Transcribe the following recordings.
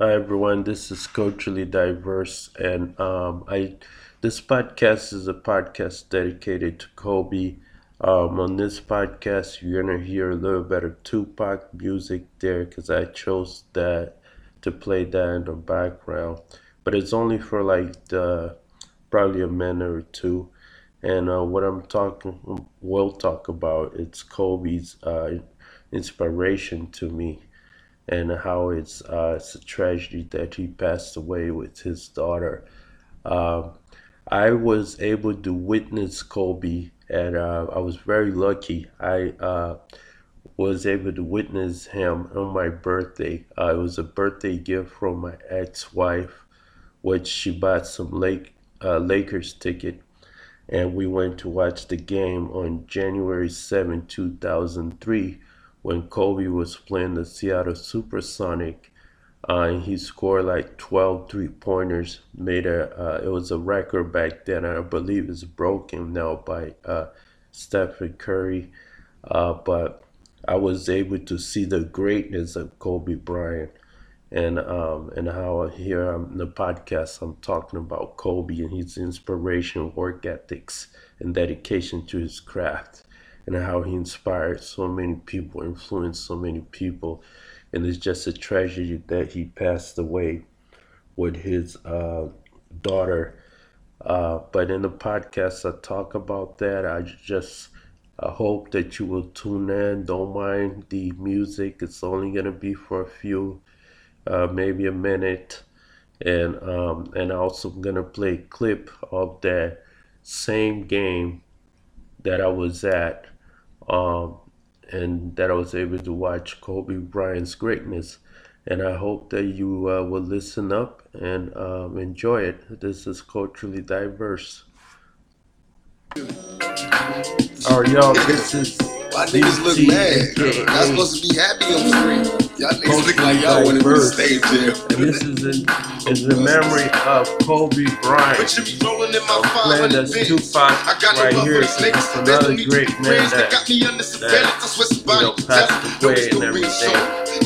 Hi everyone, this is Culturally Diverse, and um, I this podcast is a podcast dedicated to Kobe. Um, on this podcast, you're gonna hear a little bit of Tupac music there because I chose that to play that in the background, but it's only for like the probably a minute or two. And uh, what I'm talking, will talk about, it's Kobe's uh, inspiration to me and how it's uh, it's a tragedy that he passed away with his daughter. Um, I was able to witness Kobe, and uh, I was very lucky. I uh, was able to witness him on my birthday. Uh, it was a birthday gift from my ex-wife, which she bought some Lake uh, Lakers ticket, and we went to watch the game on January 7, 2003 when Kobe was playing the Seattle Supersonic. Uh, and he scored like 12 three pointers. Made a uh, it was a record back then. I believe it's broken now by uh, Stephen Curry. Uh, but I was able to see the greatness of Kobe Bryant, and um, and how here in the podcast I'm talking about Kobe and his inspiration, work ethics, and dedication to his craft and how he inspired so many people, influenced so many people. And it's just a tragedy that he passed away with his uh, daughter. Uh, but in the podcast, I talk about that. I just I hope that you will tune in. Don't mind the music. It's only gonna be for a few, uh, maybe a minute, and um, and also gonna play a clip of that same game that I was at um, and that I was able to watch Kobe Bryant's greatness. And I hope that you uh, will listen up and um, enjoy it. This is culturally diverse. All right, y'all, this is. My niggas look mad. Y'all supposed to be happy on the screen. Y'all niggas look like y'all want to be stage jail. And this is in, is in memory of Kobe Bryant. But you be rolling in my Playing 500 that's I got right here. It's another There's no need great man that, that got me under surveillance. I swear you know, passed away and everything.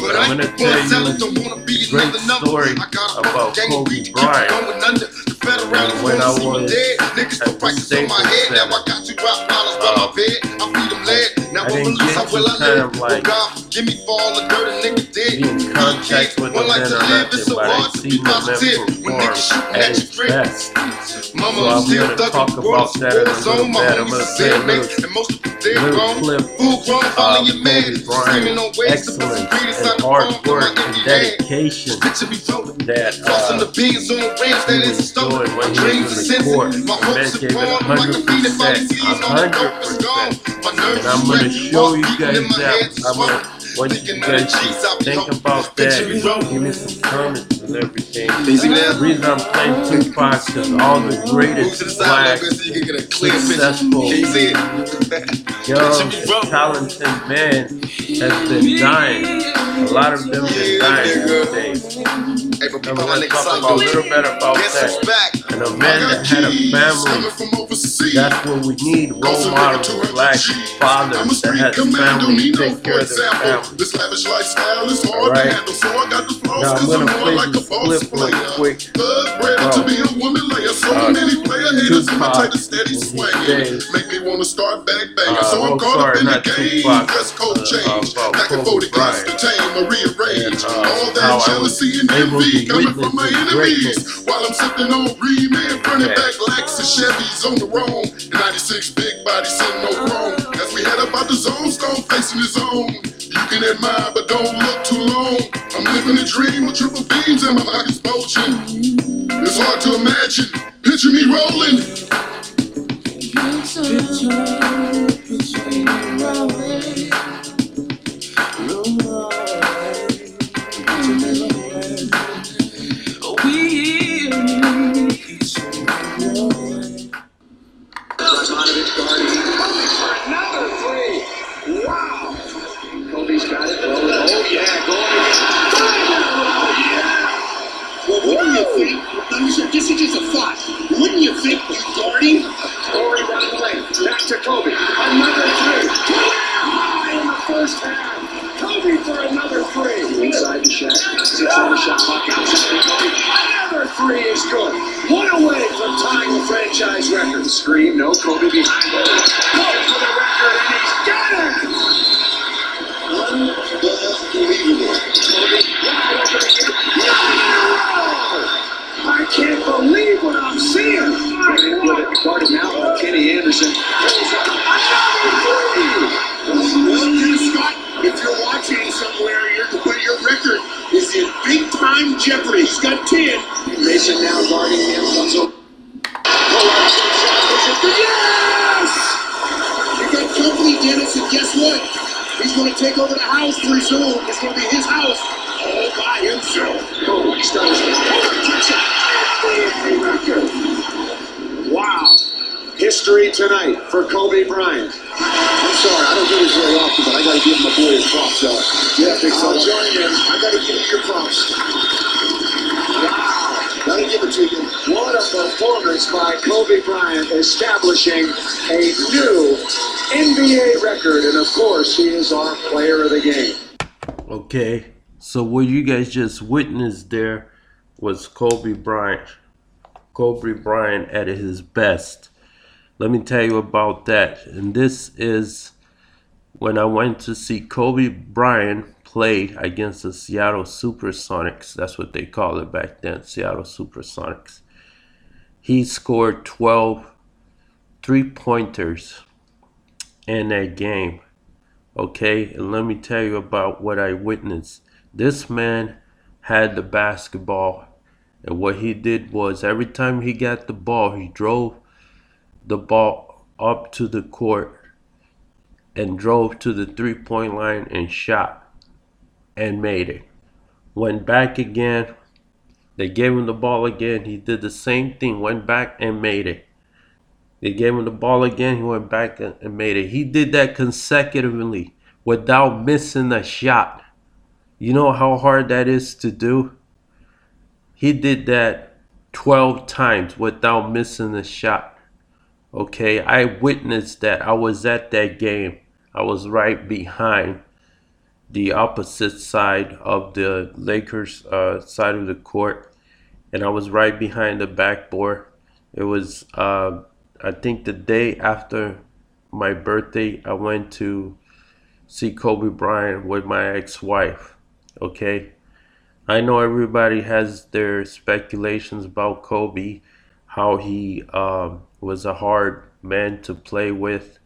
But I'm gonna tell you be great story I got a about Kobe Bryant. The federal When I wanna see me was dead. Niggas put prices on my head. Now I got two drop dollars by my uh, bed. I feed them lead. Now I didn't get I kind live? of like God, forgive me for all the dirt a nigga did. be in contact with One life man to live, it's so hard to be seen the man positive. When niggas shooting at your best. Mama, I'm still thugging talk the about that in a war little. My homies cellmates, little- and most of them dead little wrong. clip Full grown, following of your man. Kobe Screaming on to put some excellence and hard work and dedication Picture me floating. that Crossing uh, the beans on ranch that he is stolen. My dreams are the sensitive. My hopes are it gone. I'm like a fiend if I 100%, see on the dope is gone. My nerves And I'm gonna show you guys that. I'm gonna, sweating. Once you Thinking of the guys I be think about that, give me some comments and everything. You? The reason I'm playing Tupac is all the greatest the black, so you can get a clear successful, you young, talented men has been dying. A lot of them been dying these days. Hey, but I'm gonna talk about a little bit about that. And a man that had a family, that's what we need. Role models, black fathers that has family to take care of their family. This lavish lifestyle is hard Alright. to handle, so I got the flaws Now I'm 'cause I'm gonna more like a boss real player. quick. Third bred to Bro. be a woman layer, so Uh, many player haters Tupac imitate the steady in his swinging. Make me wanna start back banging, Uh, so I'm oh, caught sorry, up in the game. Dress code uh, change, about back and forth, the Bryant. Constantine, or rearrange. And, uh, All that I jealousy was and envy to coming from my enemies. While I'm sipping on Reman, running Okay. back Lexus Chevys on the roam. 96 big body sitting no chrome. As we head up out the zone, stone facing his own. You can admire, but don't look too long. I'm living a dream with triple beams and my pockets bulging. It's hard to imagine. Picture me rolling. Wouldn't time jeopardy. He's got 10. Mason now guarding him. Comes over. Yes! You got company, Dennis, and guess what? He's going to take over the house pretty soon. It's going to be his house all by himself. Kobe stutters it. Wow. History tonight for Kobe Bryant. I'm sorry, I don't do this very often, but I got to give my boy his props. Uh, yeah, big I'll fella. join him. I got to give you your props. Wow. Got to give it to you. What a performance by Kobe Bryant establishing a new NBA record. And of course, he is our player of the game. Okay, so what you guys just witnessed there was Kobe Bryant. Kobe Bryant at his best. Let me tell you about that. And this is when I went to see Kobe Bryant play against the Seattle Supersonics. That's what they called it back then, Seattle Supersonics. He scored 12 three pointers in that game. Okay, and let me tell you about what I witnessed. This man had the basketball, and what he did was every time he got the ball, he drove the ball up to the court and drove to the three point line and shot and made it. Went back again. They gave him the ball again. He did the same thing, went back and made it. They gave him the ball again. He went back and made it. He did that consecutively without missing a shot. You know how hard that is to do? He did that 12 times without missing a shot. Okay, I witnessed that. I was at that game. I was right behind the opposite side of the Lakers uh, side of the court, and I was right behind the backboard. It was, uh, I think, the day after my birthday. I went to see Kobe Bryant with my ex-wife. Okay, I know everybody has their speculations about Kobe, how he um, was a hard man to play with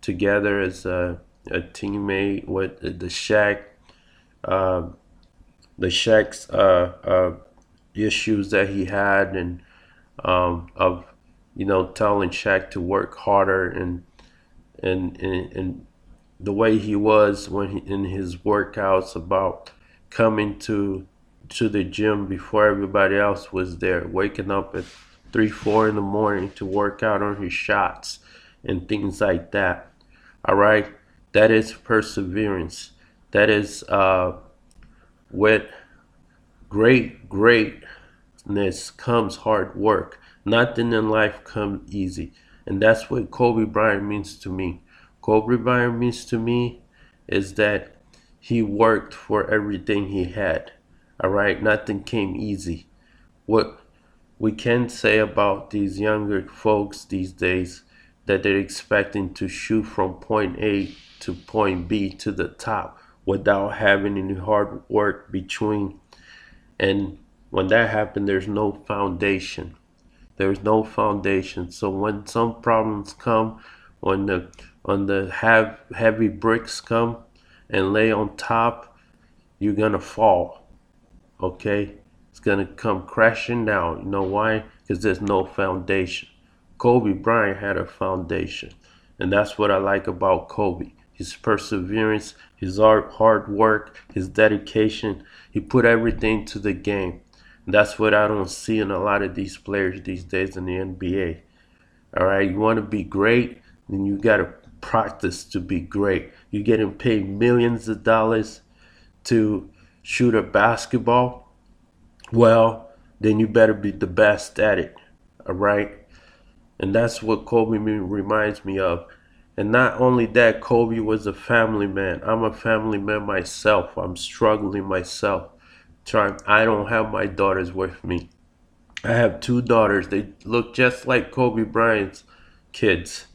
together as a, a teammate with the Shaq, um, the Shaq's uh, uh, issues that he had, and um, of you know telling Shaq to work harder and and and, and the way he was when he, in his workouts about coming to to the gym before everybody else was there, waking up at three, four in the morning to work out on his shots and things like that. All right, that is perseverance. That is uh, with great greatness comes hard work. Nothing in life comes easy, and that's what Kobe Bryant means to me. Kobe Bryant means to me is that he worked for everything he had. All right, nothing came easy. What we can't say about these younger folks these days that they're expecting to shoot from point A to point B to the top without having any hard work between. And when that happens, there's no foundation. There's no foundation. So when some problems come, when the when the have heavy bricks come and lay on top, you're gonna fall. Okay, it's gonna come crashing down. You know why? Because there's no foundation. Kobe Bryant had a foundation, and that's what I like about Kobe. His perseverance, his hard hard work, his dedication. He put everything to the game. And that's what I don't see in a lot of these players these days in the NBA. All right, you want to be great, then you got to practice to be great. You're getting paid millions of dollars to shoot a basketball. Well, then you better be the best at it. All right, and that's what Kobe reminds me of. And not only that, Kobe was a family man. I'm a family man myself. I'm struggling myself. Try. I don't have my daughters with me. I have two daughters. They look just like Kobe Bryant's kids.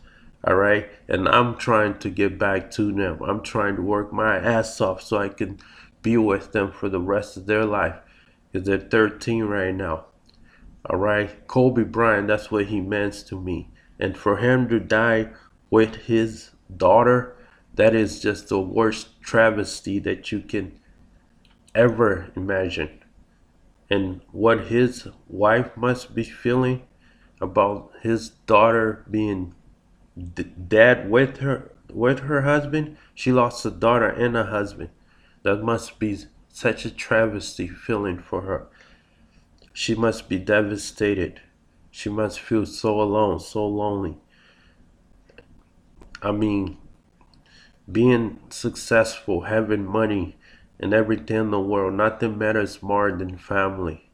All right. And I'm trying to get back to them. I'm trying to work my ass off so I can be with them for the rest of their life. Because they're 13 right now. All right. Kobe Bryant, that's what he meant to me. And for him to die with his daughter, that is just the worst travesty that you can ever imagine. And what his wife must be feeling about his daughter being d- dead with her with her husband. She lost a daughter and a husband. That must be such a travesty feeling for her. She must be devastated. She must feel so alone, so lonely. I mean, being successful, having money, and everything in the world, nothing matters more than family.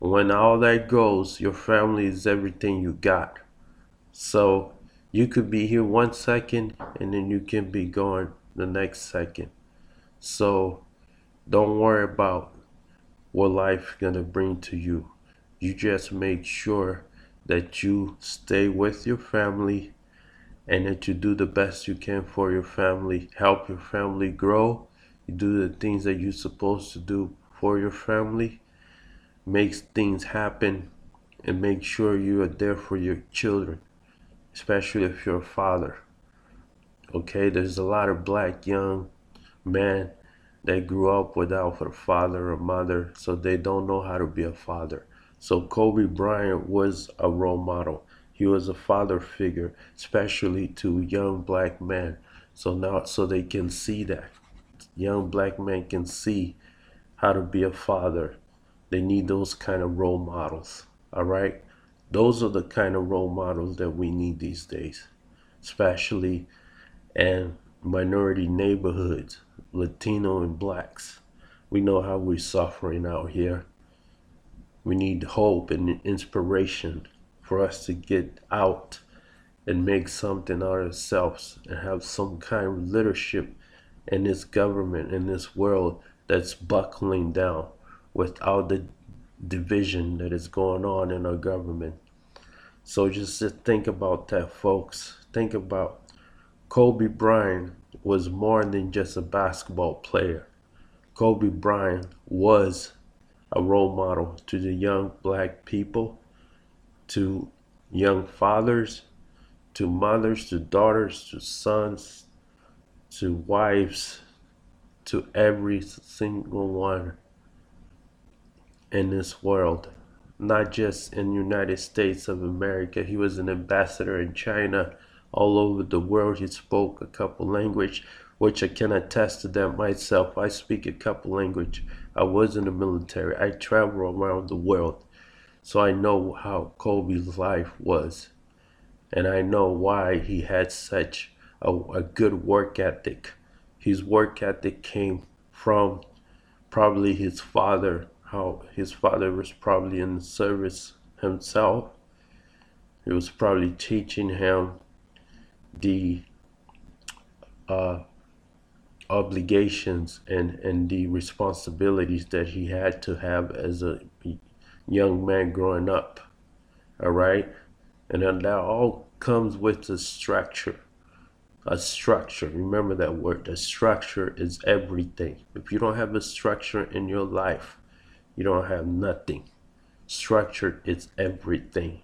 When all that goes, your family is everything you got. So you could be here one second and then you can be gone the next second. So don't worry about what life gonna bring to you. You just make sure that you stay with your family and that you do the best you can for your family, help your family grow, you do the things that you're supposed to do for your family, makes things happen, and make sure you are there for your children, especially if you're a father. Okay, there's a lot of black young men that grew up without a father or mother, so they don't know how to be a father. So Kobe Bryant was a role model. He was a father figure, especially to young black men. So now, so they can see that young black men can see how to be a father. They need those kind of role models. All right, those are the kind of role models that we need these days, especially in minority neighborhoods, Latino and blacks. We know how we're suffering out here. We need hope and inspiration for us to get out and make something out of ourselves and have some kind of leadership in this government, in this world that's buckling down without the division that is going on in our government. So just think about that, folks. Think about Kobe Bryant was more than just a basketball player. Kobe Bryant was a role model to the young black people, to young fathers, to mothers, to daughters, to sons, to wives, to every single one in this world, not just in United States of America. He was an ambassador in China, all over the world. He spoke a couple language, which I can attest to that myself. I speak a couple language. I was in the military. I travel around the world. So I know how Kobe's life was. And I know why he had such a, a good work ethic. His work ethic came from probably his father, how his father was probably in the service himself. He was probably teaching him the uh, obligations and, and the responsibilities that he had to have as a young man growing up. All right? And that all comes with the structure a structure. Remember that word. The structure is everything. If you don't have a structure in your life, you don't have nothing. Structure is everything.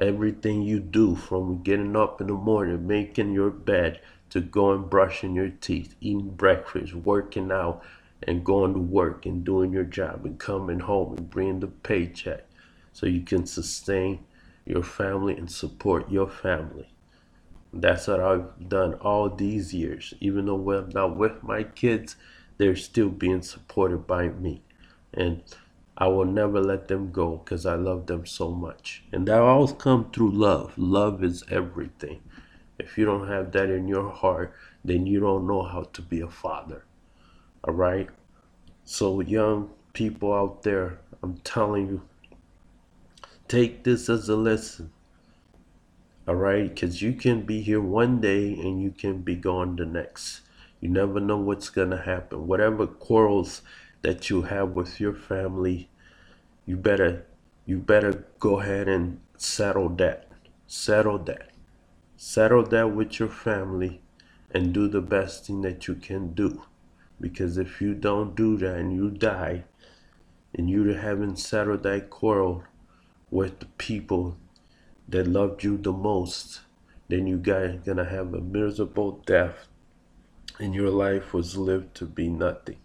Everything you do from getting up in the morning, making your bed, to going brushing your teeth, eating breakfast, working out, and going to work and doing your job and coming home and bringing the paycheck so you can sustain your family and support your family. That's what I've done all these years. Even though I'm not with my kids, they're still being supported by me. And I will never let them go because I love them so much. And that all comes through love. Love is everything. If you don't have that in your heart, then you don't know how to be a father. All right? So, young people out there, I'm telling you, take this as a lesson all right because you can be here one day and you can be gone the next you never know what's gonna happen whatever quarrels that you have with your family, you better you better go ahead and settle that. Settle that. Settle that with your family and do the best thing that you can do. Because if you don't do that and you die and you haven't settled that quarrel with the people that loved you the most, then you guys gonna have a miserable death and your life was lived to be nothing.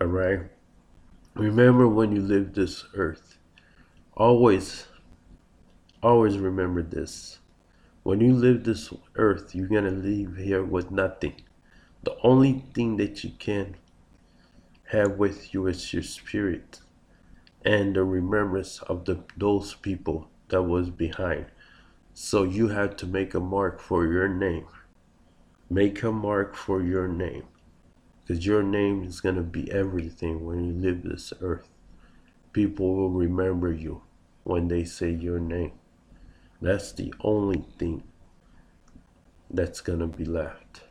Alright? Remember when you live this earth. Always, always remember this. When you live this earth, you're gonna leave here with nothing. The only thing that you can have with you is your spirit and the remembrance of the those people that was behind. So you have to make a mark for your name. Make a mark for your name. Because your name is going to be everything when you live this earth. People will remember you when they say your name. That's the only thing that's going to be left.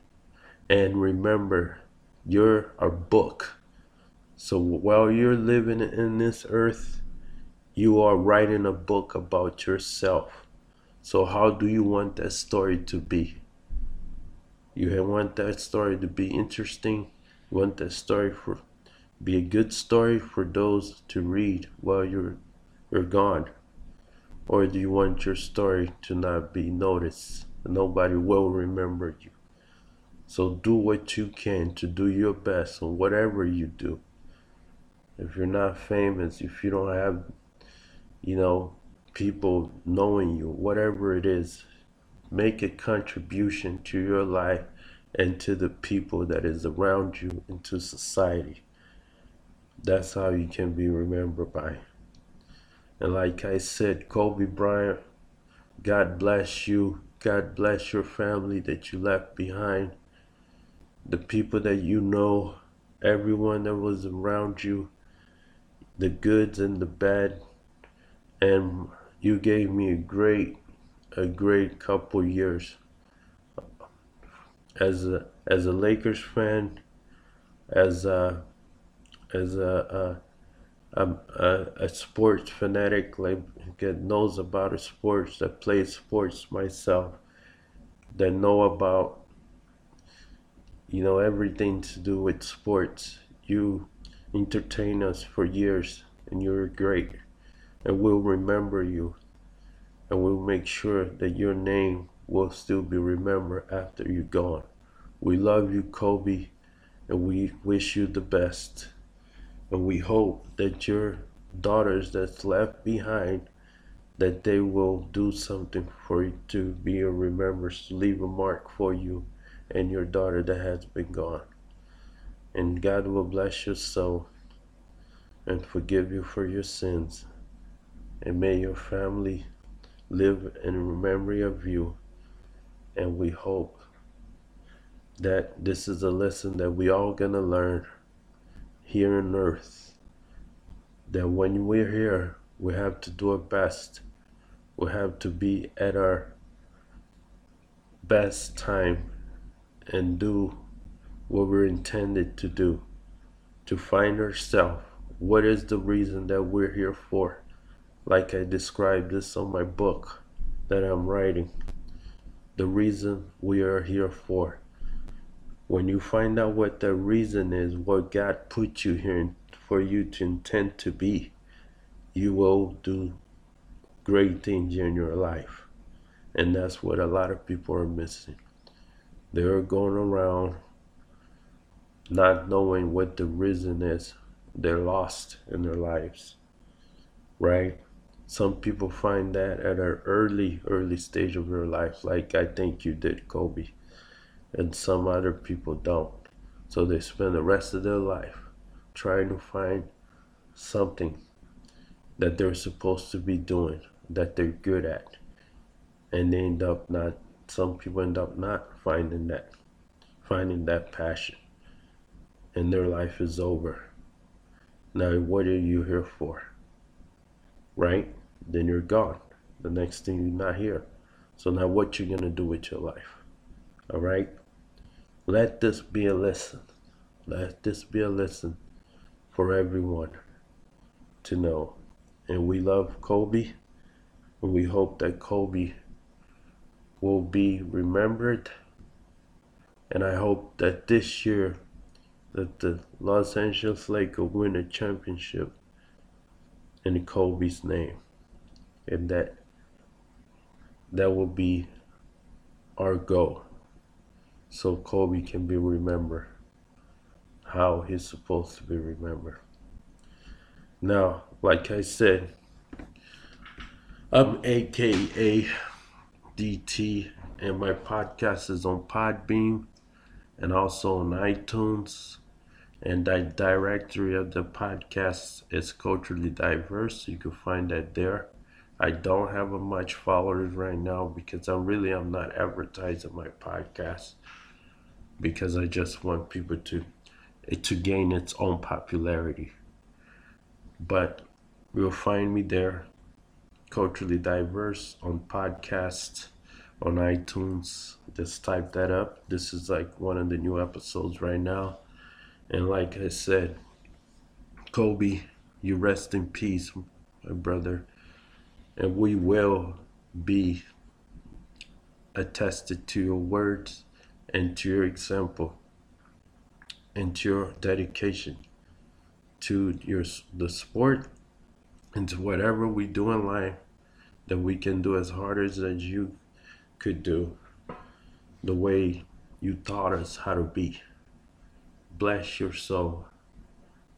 And remember, you're a book. So while you're living in this earth, you are writing a book about yourself. So, how do you want that story to be? You want that story to be interesting. You want that story for be a good story for those to read while you're you're gone. Or do you want your story to not be noticed? Nobody will remember you. So do what you can to do your best on whatever you do. If you're not famous, if you don't have you know, people knowing you, whatever it is, make a contribution to your life and to the people that is around you and to society. That's how you can be remembered by. And like I said, Kobe Bryant, God bless you. God bless your family that you left behind. The people that you know, everyone that was around you, the goods and the bad and you gave me a great a great couple years as a as a Lakers fan as a as a a, a, a sports fanatic like that knows about sports that plays sports myself that know about you know everything to do with sports. You entertain us for years and you're great and we'll remember you and we'll make sure that your name will still be remembered after you're gone. We love you, Kobe, and we wish you the best. And we hope that your daughters that's left behind that they will do something for you to be a remembrance, to leave a mark for you and your daughter that has been gone. And God will bless your soul and forgive you for your sins and may your family live in memory of you. And we hope that this is a lesson that we all gonna learn here on earth. That when we're here, we have to do our best. We have to be at our best time and do what we're intended to do. To find ourselves. What is the reason that we're here for? like I described this on my book that I'm writing. The reason we are here for. When you find out what the reason is, what God put you here for you to intend to be, you will do great things in your life. And that's what a lot of people are missing. They're going around not knowing what the reason is. They're lost in their lives, right? Some people find that at an early, early stage of their life, like I think you did, Kobe. And some other people don't. So they spend the rest of their life trying to find something that they're supposed to be doing, that they're good at. And they end up not, some people end up not finding that, finding that passion. And their life is over. Now, what are you here for? Right? Then you're gone. The next thing you're not here. So now what you're gonna do with your life? Alright? Let this be a lesson. Let this be a lesson for everyone to know. And we love Kobe, and we hope that Kobe will be remembered. And I hope that this year that the Los Angeles Lakers win a championship in Kobe's name. And that that will be our goal. So Kobe can be remembered how he's supposed to be remembered. Now, like I said, I'm AKA DT, and my podcast is on Podbean and also on iTunes. And the directory of the podcast is culturally diverse. You can find that there. I don't have a much followers right now because I'm really I'm not advertising my podcast because I just want people to to gain its own popularity. But you'll find me there, culturally diverse on podcasts, on iTunes. Just type that up. This is like one of the new episodes right now. And like I said, Kobe, you rest in peace, my brother. And we will be attested to your words and to your example and to your dedication to your the sport and to whatever we do in life that we can do as hard as, as you could do the way you taught us how to be. Bless your soul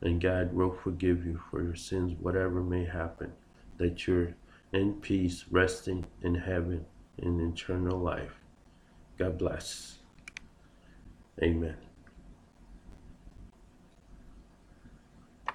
and God will forgive you for your sins whatever may happen that you're in peace resting in heaven in eternal life God bless Amen.